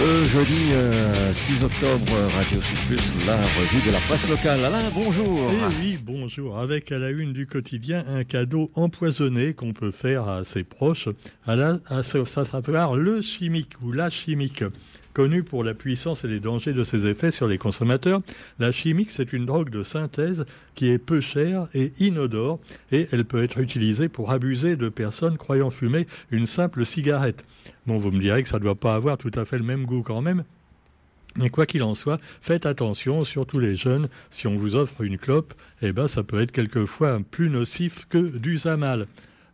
Euh, jeudi 6 octobre, Radio Sud la revue de la presse locale. Alain, bonjour. Eh oui, bonjour. Avec à la une du quotidien un cadeau empoisonné qu'on peut faire à ses proches, à, la, à, savoir le chimique ou la chimique. Connue pour la puissance et les dangers de ses effets sur les consommateurs, la chimique, c'est une drogue de synthèse qui est peu chère et inodore, et elle peut être utilisée pour abuser de personnes croyant fumer une simple cigarette. Bon, vous me direz que ça ne doit pas avoir tout à fait le même goût quand même, mais quoi qu'il en soit, faites attention, surtout les jeunes, si on vous offre une clope, eh ben ça peut être quelquefois plus nocif que du zamal.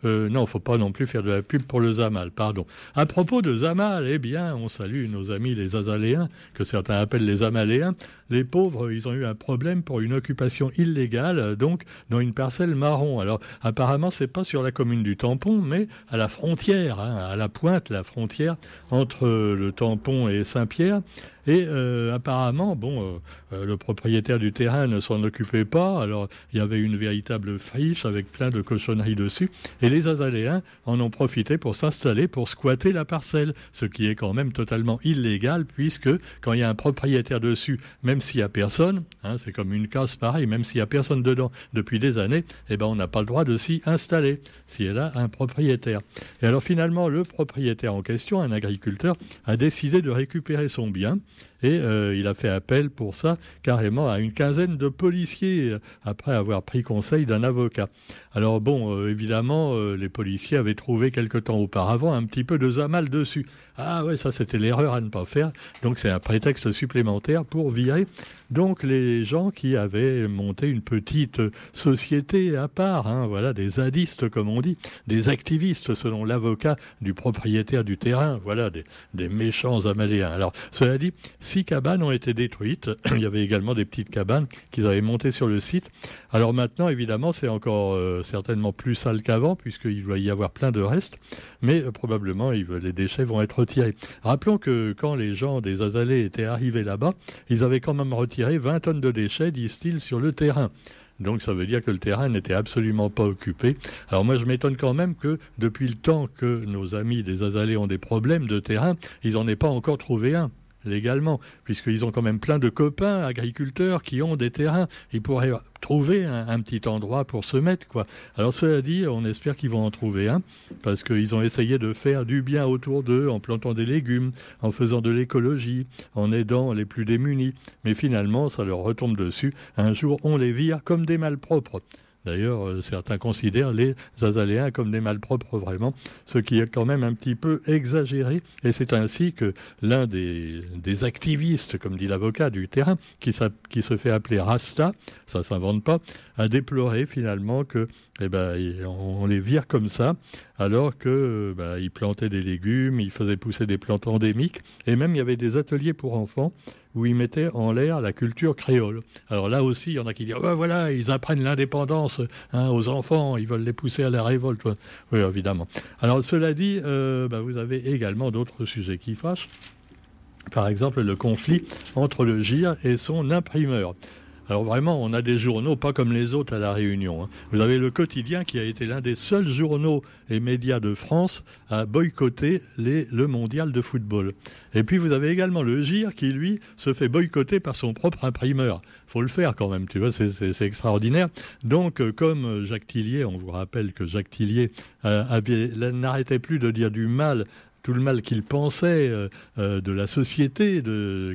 Euh, non, faut pas non plus faire de la pub pour le Zamal, pardon. À propos de Zamal, eh bien, on salue nos amis les Azaléens, que certains appellent les Amaléens. Les pauvres, ils ont eu un problème pour une occupation illégale, donc dans une parcelle marron. Alors, apparemment, c'est pas sur la commune du Tampon, mais à la frontière, hein, à la pointe, la frontière entre le Tampon et Saint-Pierre. Et euh, apparemment, bon, euh, euh, le propriétaire du terrain ne s'en occupait pas. Alors, il y avait une véritable friche avec plein de cochonneries dessus. Et les Azaléens en ont profité pour s'installer, pour squatter la parcelle, ce qui est quand même totalement illégal, puisque quand il y a un propriétaire dessus, même s'il n'y a personne, hein, c'est comme une case pareil, même s'il n'y a personne dedans depuis des années, eh ben, on n'a pas le droit de s'y installer, si elle a un propriétaire. Et alors finalement, le propriétaire en question, un agriculteur, a décidé de récupérer son bien et euh, il a fait appel pour ça carrément à une quinzaine de policiers euh, après avoir pris conseil d'un avocat. Alors bon, euh, évidemment, les policiers avaient trouvé quelque temps auparavant un petit peu de zamal dessus. Ah ouais, ça c'était l'erreur à ne pas faire. Donc c'est un prétexte supplémentaire pour virer donc les gens qui avaient monté une petite société à part, hein, voilà, des zadistes comme on dit, des activistes selon l'avocat du propriétaire du terrain, voilà, des, des méchants amaléens. Alors cela dit, six cabanes ont été détruites. Il y avait également des petites cabanes qu'ils avaient montées sur le site. Alors maintenant, évidemment, c'est encore euh, certainement plus sale qu'avant, puisqu'il va y avoir plein de restes, mais euh, probablement les déchets vont être retirés. Rappelons que quand les gens des Azalées étaient arrivés là-bas, ils avaient quand même retiré 20 tonnes de déchets, disent-ils, sur le terrain. Donc ça veut dire que le terrain n'était absolument pas occupé. Alors moi je m'étonne quand même que depuis le temps que nos amis des Azalées ont des problèmes de terrain, ils n'en aient pas encore trouvé un légalement, puisqu'ils ont quand même plein de copains agriculteurs qui ont des terrains. Ils pourraient trouver un, petit endroit pour se mettre, quoi. Alors cela dit, on espère qu'ils vont en trouver un, parce qu'ils ont essayé de faire du bien autour d'eux en plantant des légumes, en faisant de l'écologie, en aidant les plus démunis. Mais finalement, ça leur retombe dessus. Un jour, on les vire comme des malpropres. D'ailleurs, euh, certains considèrent les Azaléens comme des malpropres vraiment, ce qui est quand même un petit peu exagéré. Et c'est ainsi que l'un des, activistes, comme dit l'avocat du terrain, qui, se fait appeler Rasta, ça s'invente pas, a déploré finalement que eh ben, on les vire comme ça, alors que bah, ils plantaient des légumes, ils faisaient pousser des plantes endémiques, et même il y avait des ateliers pour enfants où ils mettaient en l'air la culture créole. Alors là aussi, il y en a qui disent voilà, ils apprennent l'indépendance hein, aux enfants, ils veulent les pousser à la révolte. Oui, évidemment. Alors cela dit, euh, bah, vous avez également d'autres sujets qui fâchent. Par exemple, le conflit entre le GIR et son imprimeur. Alors vraiment, on a des journaux pas comme les autres à La Réunion. Hein. Vous avez le quotidien qui a été l'un des seuls journaux et médias de France à boycotter le mondial de football. Et puis vous avez également le GIR qui, lui, se fait boycotter par son propre imprimeur. faut le faire quand même, tu vois, c'est extraordinaire. Donc, euh, comme Jacques Tillier, on vous rappelle que Jacques Tillier euh, n'arrêtait plus de dire du mal tout le mal qu'il pensait euh, euh, de la société,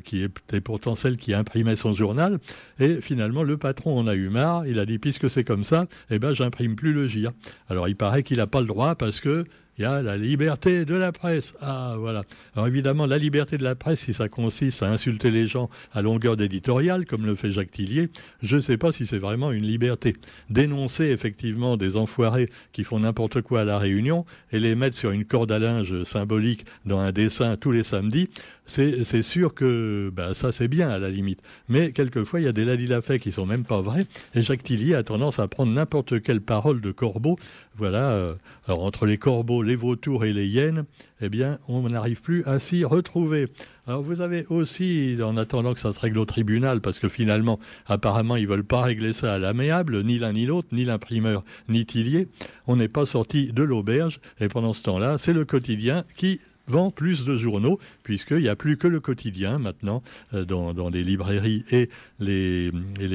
qui était pourtant celle qui imprimait son journal. Et finalement, le patron en a eu marre. Il a dit, puisque c'est comme ça, eh ben, j'imprime plus le GIR. Alors, il paraît qu'il n'a pas le droit parce que il y a la liberté de la presse. Ah, voilà. Alors évidemment, la liberté de la presse, si ça consiste à insulter les gens à longueur d'éditorial, comme le fait Jacques Tillier, je ne sais pas si c'est vraiment une liberté. Dénoncer effectivement des enfoirés qui font n'importe quoi à la Réunion et les mettre sur une corde à linge symbolique dans un dessin tous les samedis, c'est sûr que bah, ça c'est bien à la limite. Mais quelquefois, il y a des ladilafets qui sont même pas vrais. Et Jacques Tillier a tendance à prendre n'importe quelle parole de corbeau. Voilà. Euh, alors entre les corbeaux, les vautours et les hyènes, eh bien, on n'arrive plus à s'y retrouver. Alors vous avez aussi, en attendant que ça se règle au tribunal, parce que finalement, apparemment, ils veulent pas régler ça à l'amiable, ni l'un ni l'autre, ni l'imprimeur, ni Tillier. On n'est pas sorti de l'auberge. Et pendant ce temps-là, c'est le quotidien qui vend plus de journaux, puisqu'il n'y a plus que le quotidien maintenant euh, dans, les librairies et les,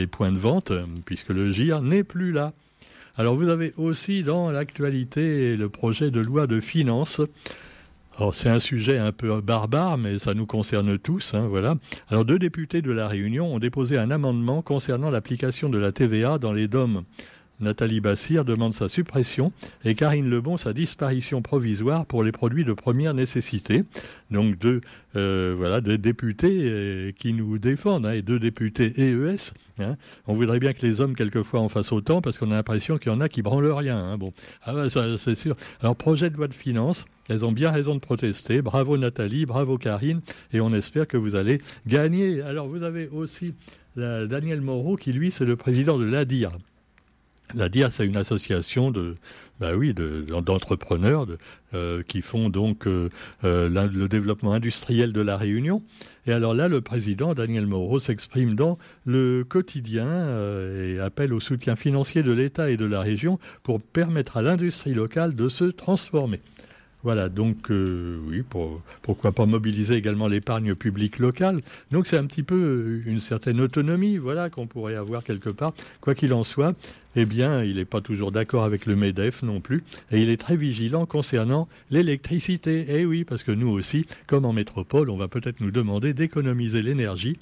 points de vente, puisque le GIR n'est plus là. Alors vous avez aussi dans l'actualité le projet de loi de finances c'est un sujet un peu barbare, mais ça nous concerne tous. Hein, voilà. Alors deux députés de la Réunion ont déposé un amendement concernant l'application de la TVA dans les DOM. Nathalie Bassir demande sa suppression et Karine Lebon sa disparition provisoire pour les produits de première nécessité. Donc deux, euh, voilà, deux députés euh, qui nous défendent, hein, et deux députés EES. Hein. On voudrait bien que les hommes quelquefois en fassent autant parce qu'on a l'impression qu'il y en a qui branlent rien. Hein. Bon, ah ça c'est sûr. Alors projet de loi de finances. Elles ont bien raison de protester. Bravo Nathalie, bravo Karine, et on espère que vous allez gagner. Alors vous avez aussi Daniel Moreau qui lui c'est le président de l'ADIR. L'ADIR c'est une association de, bah d'entrepreneurs euh, qui font donc euh, euh, le développement industriel de la Réunion. Et alors là, le président Daniel Moreau s'exprime dans le quotidien et appelle au soutien financier de l'État et de la région pour permettre à l'industrie locale de se transformer. Voilà, donc euh, oui, pourquoi pas mobiliser également l'épargne publique locale. Donc c'est un petit peu euh, une certaine autonomie, voilà, qu'on pourrait avoir quelque part. Quoi qu'il en soit, eh bien, il n'est pas toujours d'accord avec le MEDEF non plus, et il est très vigilant concernant l'électricité. Eh oui, parce que nous aussi, comme en métropole, on va peut-être nous demander d'économiser l'énergie.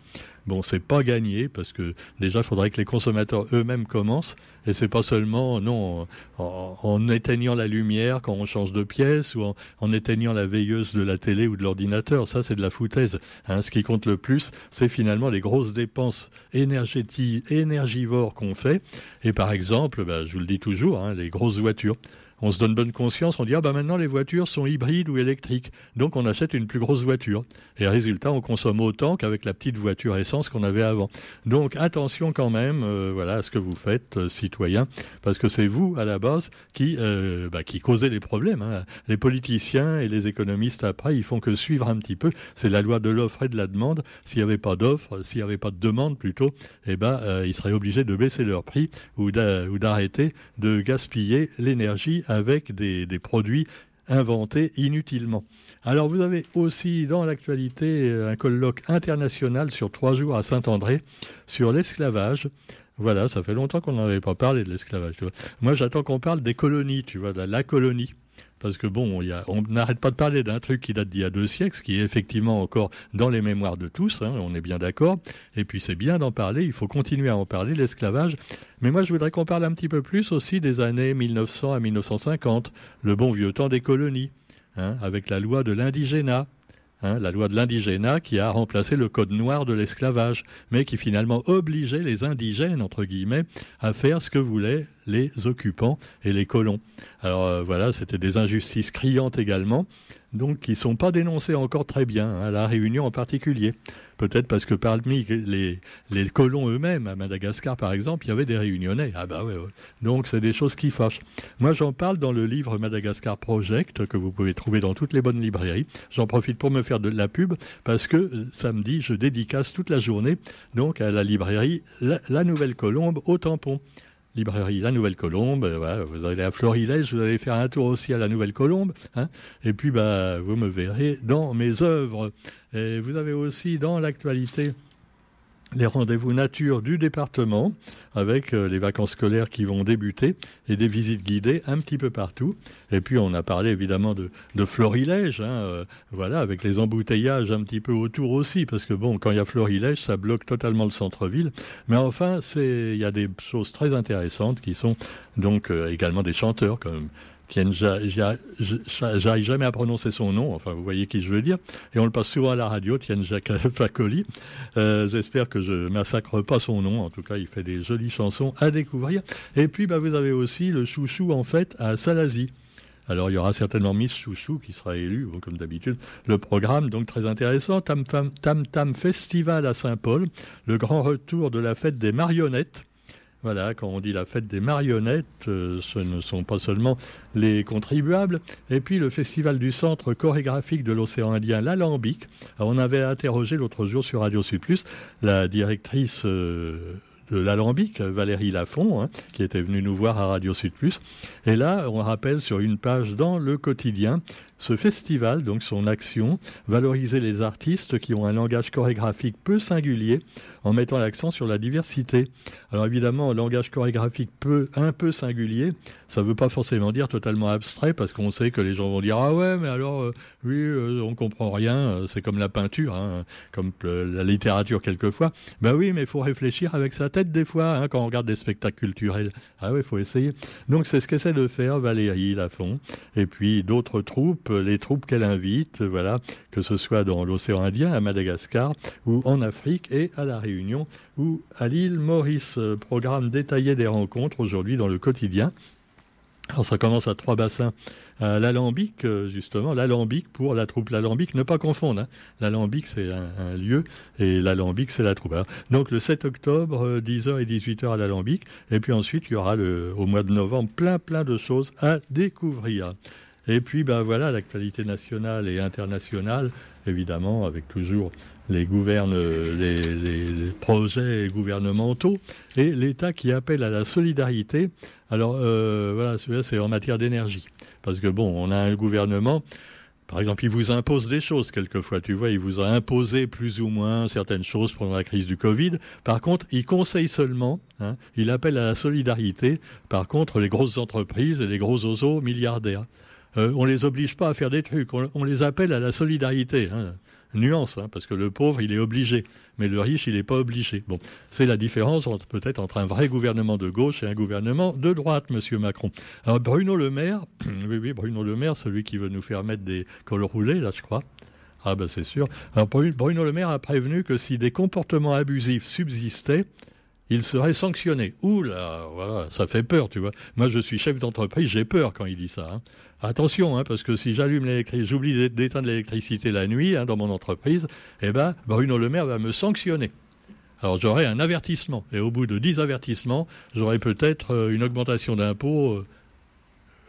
Bon, c'est pas gagné parce que déjà, il faudrait que les consommateurs eux-mêmes commencent. Et c'est pas seulement, non, en, éteignant la lumière quand on change de pièce ou en, éteignant la veilleuse de la télé ou de l'ordinateur. Ça, c'est de la foutaise. Hein. Ce qui compte le plus, c'est finalement les grosses dépenses énergivores qu'on fait. Et par exemple, bah, je vous le dis toujours, hein, les grosses voitures on se donne bonne conscience, on dit ah bah maintenant les voitures sont hybrides ou électriques, donc on achète une plus grosse voiture. Et résultat, on consomme autant qu'avec la petite voiture essence qu'on avait avant. Donc attention quand même, euh, voilà, à ce que vous faites, euh, citoyens, parce que c'est vous à la base qui euh, bah, causez les problèmes. Hein. Les politiciens et les économistes après, ils font que suivre un petit peu. C'est la loi de l'offre et de la demande. S'il n'y avait pas d'offre, s'il n'y avait pas de demande plutôt, eh ben ils seraient obligés de baisser leur prix ou d'arrêter de gaspiller l'énergie avec des, produits inventés inutilement. Alors vous avez aussi dans l'actualité un colloque international sur trois jours à Saint-André sur l'esclavage. Voilà, ça fait longtemps qu'on n'avait pas parlé de l'esclavage. Moi j'attends qu'on parle des colonies, tu vois, de la colonie parce que bon, on n'arrête pas de parler d'un truc qui date d'il y a deux siècles, qui est effectivement encore dans les mémoires de tous, hein, on est bien d'accord, et puis c'est bien d'en parler, il faut continuer à en parler, l'esclavage. Mais moi je voudrais qu'on parle un petit peu plus aussi des années 1900 à 1950, le bon vieux temps des colonies, hein, avec la loi de l'indigénat. Hein, la loi de l'indigénat qui a remplacé le code noir de l'esclavage, mais qui finalement obligeait les indigènes, entre guillemets, à faire ce que voulaient les occupants et les colons. Alors euh, voilà, c'était des injustices criantes également, donc qui ne sont pas dénoncées encore très bien, à hein, la Réunion en particulier. Peut-être parce que parmi les, les colons eux-mêmes, à Madagascar par exemple, il y avait des réunionnais. Ah bah ouais, Donc c'est des choses qui fâchent. Moi j'en parle dans le livre Madagascar Project que vous pouvez trouver dans toutes les bonnes librairies. J'en profite pour me faire de la pub parce que euh, samedi je dédicace toute la journée donc à la librairie la Nouvelle Colombe au tampon librairie La Nouvelle Colombe. Euh, vous allez à Florilège, vous allez faire un tour aussi à La Nouvelle Colombe. Hein. et puis, bah, vous me verrez dans mes œuvres. Et vous avez aussi dans l'actualité les rendez-vous nature du département avec euh, les vacances scolaires qui vont débuter et des visites guidées un petit peu partout. Et puis on a parlé évidemment de, de florilège, hein, euh, voilà, avec les embouteillages un petit peu autour aussi, parce que bon, quand il y a florilège, ça bloque totalement le centre-ville. Mais enfin, il y a des choses très intéressantes qui sont donc euh, également des chanteurs comme j'arrive jamais à prononcer son nom, enfin vous voyez qui je veux dire, et on le passe souvent à la radio, Tienne Jacques Facoli. Euh, j'espère que je massacre pas son nom, en tout cas il fait des jolies chansons à découvrir. Et puis bah, vous avez aussi le chouchou en fait à Salazie. Alors il y aura certainement Miss Chouchou qui sera élue, comme d'habitude. Le programme, donc très intéressant, Tam Tam, Tam Tam Festival à Saint-Paul, le grand retour de la fête des marionnettes. Voilà, quand on dit la fête des marionnettes, euh, ce ne sont pas seulement les contribuables. Et puis le festival du centre chorégraphique de l'océan Indien, l'Alambic. On avait interrogé l'autre jour sur Radio Sud la directrice. Euh, de l'alambic, Valérie Lafont, hein, qui était venue nous voir à Radio Sud. Et là, on rappelle sur une page dans le quotidien ce festival, donc son action, valoriser les artistes qui ont un langage chorégraphique peu singulier en mettant l'accent sur la diversité. Alors évidemment, langage chorégraphique peu, un peu singulier, ça ne veut pas forcément dire totalement abstrait parce qu'on sait que les gens vont dire ah ouais mais alors euh, oui euh, on comprend rien, euh, c'est comme la peinture, hein, comme la littérature quelquefois. Ben oui mais il faut réfléchir avec sa tête des fois hein, quand on regarde des spectacles culturels. Ah oui il faut essayer. Donc c'est ce qu'essaie de faire Valérie Lafont et puis d'autres troupes les troupes qu'elle invite, voilà, que ce soit dans l'océan Indien, à Madagascar, ou en Afrique et à La Réunion, ou à l'île Maurice. Programme détaillé des rencontres aujourd'hui dans le quotidien. Alors ça commence à trois bassins. l'alambic, euh, justement, l'alambic pour la troupe. L'alambic, ne pas confondre. Hein. L'alambic, c'est un, lieu et l'alambic, c'est la troupe. donc le 7 octobre, 10h euh, et 18h à l'alambic. Et puis ensuite, il y aura au mois de novembre plein, plein de choses à découvrir. Et puis, ben voilà, l'actualité nationale et internationale, évidemment, avec toujours les, les, projets gouvernementaux et l'État qui appelle à la solidarité. Alors, euh, voilà, c'est en matière d'énergie. Parce que, bon, on a un gouvernement. Par exemple, il vous impose des choses quelquefois, tu vois, il vous a imposé plus ou moins certaines choses pendant la crise du Covid. Par contre, il conseille seulement, hein, il appelle à la solidarité, par contre, les grosses entreprises et les gros oiseaux milliardaires. Euh, on les oblige pas à faire des trucs, on, les appelle à la solidarité. Hein. Nuance, hein, parce que le pauvre, il est obligé, mais le riche, il n'est pas obligé. Bon, c'est la différence peut-être entre un vrai gouvernement de gauche et un gouvernement de droite, Monsieur Macron. Bruno Le Maire, oui, oui, Bruno Le Maire, celui qui veut nous faire mettre des cols roulés, là, je crois. Ah ben c'est sûr. Bruno Le Maire a prévenu que si des comportements abusifs subsistaient, il serait sanctionné. Ouh là, voilà, ça fait peur, tu vois. Moi, je suis chef d'entreprise, j'ai peur quand il dit ça. Hein. Attention, hein, parce que si j'allume l'électricité, j'oublie d'éteindre l'électricité la nuit hein, dans mon entreprise, eh ben, Bruno Le Maire va me sanctionner. Alors j'aurai un avertissement. Et au bout de 10 avertissements, j'aurai peut-être euh, une augmentation d'impôts.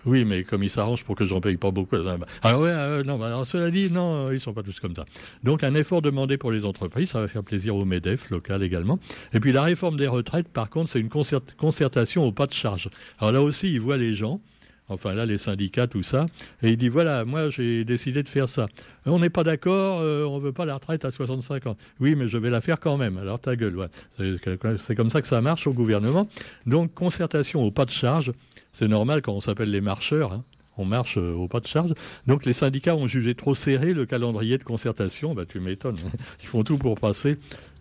Euh, oui, mais comme il s'arrange pour que j'en paye pas beaucoup. Alors ah ouais, euh, non, alors, cela dit, non, ils sont pas tous comme ça. Donc un effort demandé pour les entreprises, ça va faire plaisir au MEDEF local également. Et puis la réforme des retraites, par contre, c'est une concertation au pas de charge. Alors là aussi, ils voient les gens enfin là les syndicats, tout ça, et il dit voilà, moi j'ai décidé de faire ça. On n'est pas d'accord, euh, on ne veut pas la retraite à 65 ans. Oui, mais je vais la faire quand même, alors ta gueule. C'est comme ça que ça marche au gouvernement. Donc concertation au pas de charge, c'est normal quand on s'appelle les marcheurs. Hein. on marche euh, au pas de charge. Donc les syndicats ont jugé trop serré le calendrier de concertation. Bah, tu m'étonnes. Ils font tout pour passer.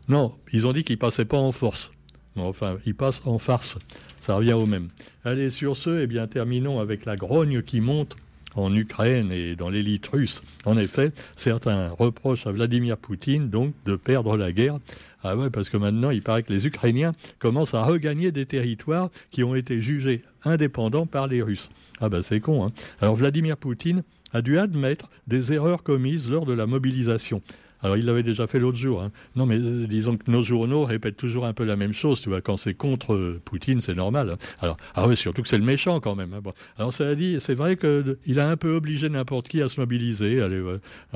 Non, ils ont dit qu'ils passaient pas en force. Enfin, ils passent en farce. Ça revient au même. Allez, sur ce, eh bien, terminons avec la grogne qui monte en Ukraine et dans l'élite russe. En effet, certains reprochent à Vladimir Poutine donc de perdre la guerre. Ah ouais, parce que maintenant, il paraît que les Ukrainiens commencent à regagner des territoires qui ont été jugés indépendants par les Russes. Ah ben c'est con, hein. Alors Vladimir Poutine a dû admettre des erreurs commises lors de la mobilisation. Alors il l'avait déjà fait l'autre jour. Hein. Non, mais euh, disons que nos journaux répètent toujours un peu la même chose. Tu vois, quand c'est contre euh, Poutine, c'est normal. Hein. Alors, ah oui, surtout que c'est le méchant quand même. Hein. Alors ça a dit, c'est vrai qu'il a un peu obligé n'importe qui à se mobiliser, aller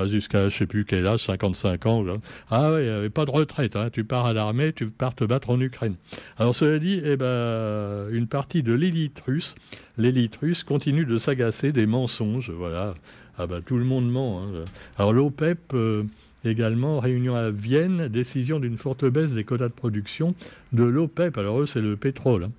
jusqu'à je sais plus quel âge, 55 ans. Ah oui, avait pas de retraite. Tu pars à l'armée, tu pars te battre en Ukraine. Alors cela dit, eh ben, une partie de l'élite russe, l'élite russe continue de s'agacer des mensonges. Voilà. Ah ben, tout le monde ment. Alors l'OPEP. Euh, Également, réunion à Vienne, décision d'une forte baisse des quotas de production de l'OPEP. Alors eux, c'est le pétrole. Hein.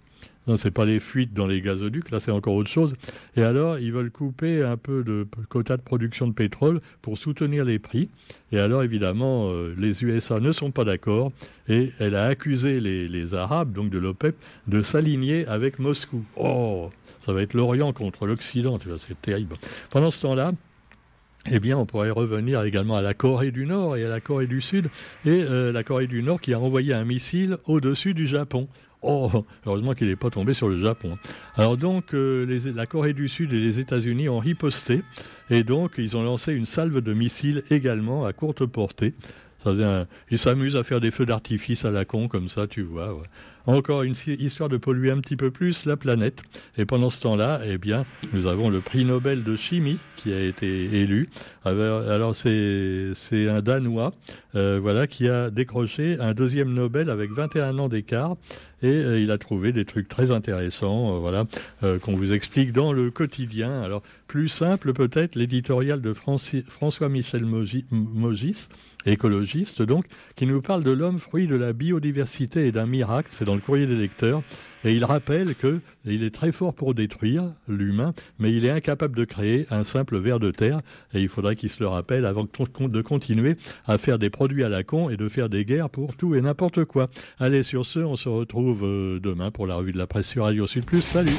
Non, ce n'est pas les fuites dans les gazoducs, là c'est encore autre chose. Et alors, ils veulent couper un peu de quotas de production de pétrole pour soutenir les prix. Et alors, évidemment, euh, les USA ne sont pas d'accord. Et elle a accusé les, les Arabes, donc de l'OPEP, de s'aligner avec Moscou. Oh, ça va être l'Orient contre l'Occident, tu vois, c'est terrible. Pendant ce temps-là, eh bien, on pourrait revenir également à la Corée du Nord et à la Corée du Sud, et euh, la Corée du Nord qui a envoyé un missile au-dessus du Japon. Oh, heureusement qu'il n'est pas tombé sur le Japon. Alors donc, euh, la Corée du Sud et les États-Unis ont riposté, et donc ils ont lancé une salve de missiles également à courte portée. Ça ils s'amusent à faire des feux d'artifice à la con comme ça, tu vois. Encore une histoire de polluer un petit peu plus la planète. Et pendant ce temps-là, eh bien, nous avons le prix Nobel de chimie qui a été élu. Alors, c'est un Danois, euh, voilà, qui a décroché un deuxième Nobel avec 21 ans d'écart. et euh, il a trouvé des trucs très intéressants, euh, voilà, qu'on vous explique dans le quotidien. Alors, plus simple peut-être, l'éditorial de François-Michel Mogis, écologiste donc, qui nous parle de l'homme fruit de la biodiversité et d'un miracle, c'est dans le courrier des lecteurs, et il rappelle que il est très fort pour détruire l'humain, mais il est incapable de créer un simple ver de terre, et il faudrait qu'il se le rappelle avant de continuer à faire des produits à la con et de faire des guerres pour tout et n'importe quoi. Allez, sur ce, on se retrouve euh, demain pour la revue de la presse sur Radio Sud Plus. Salut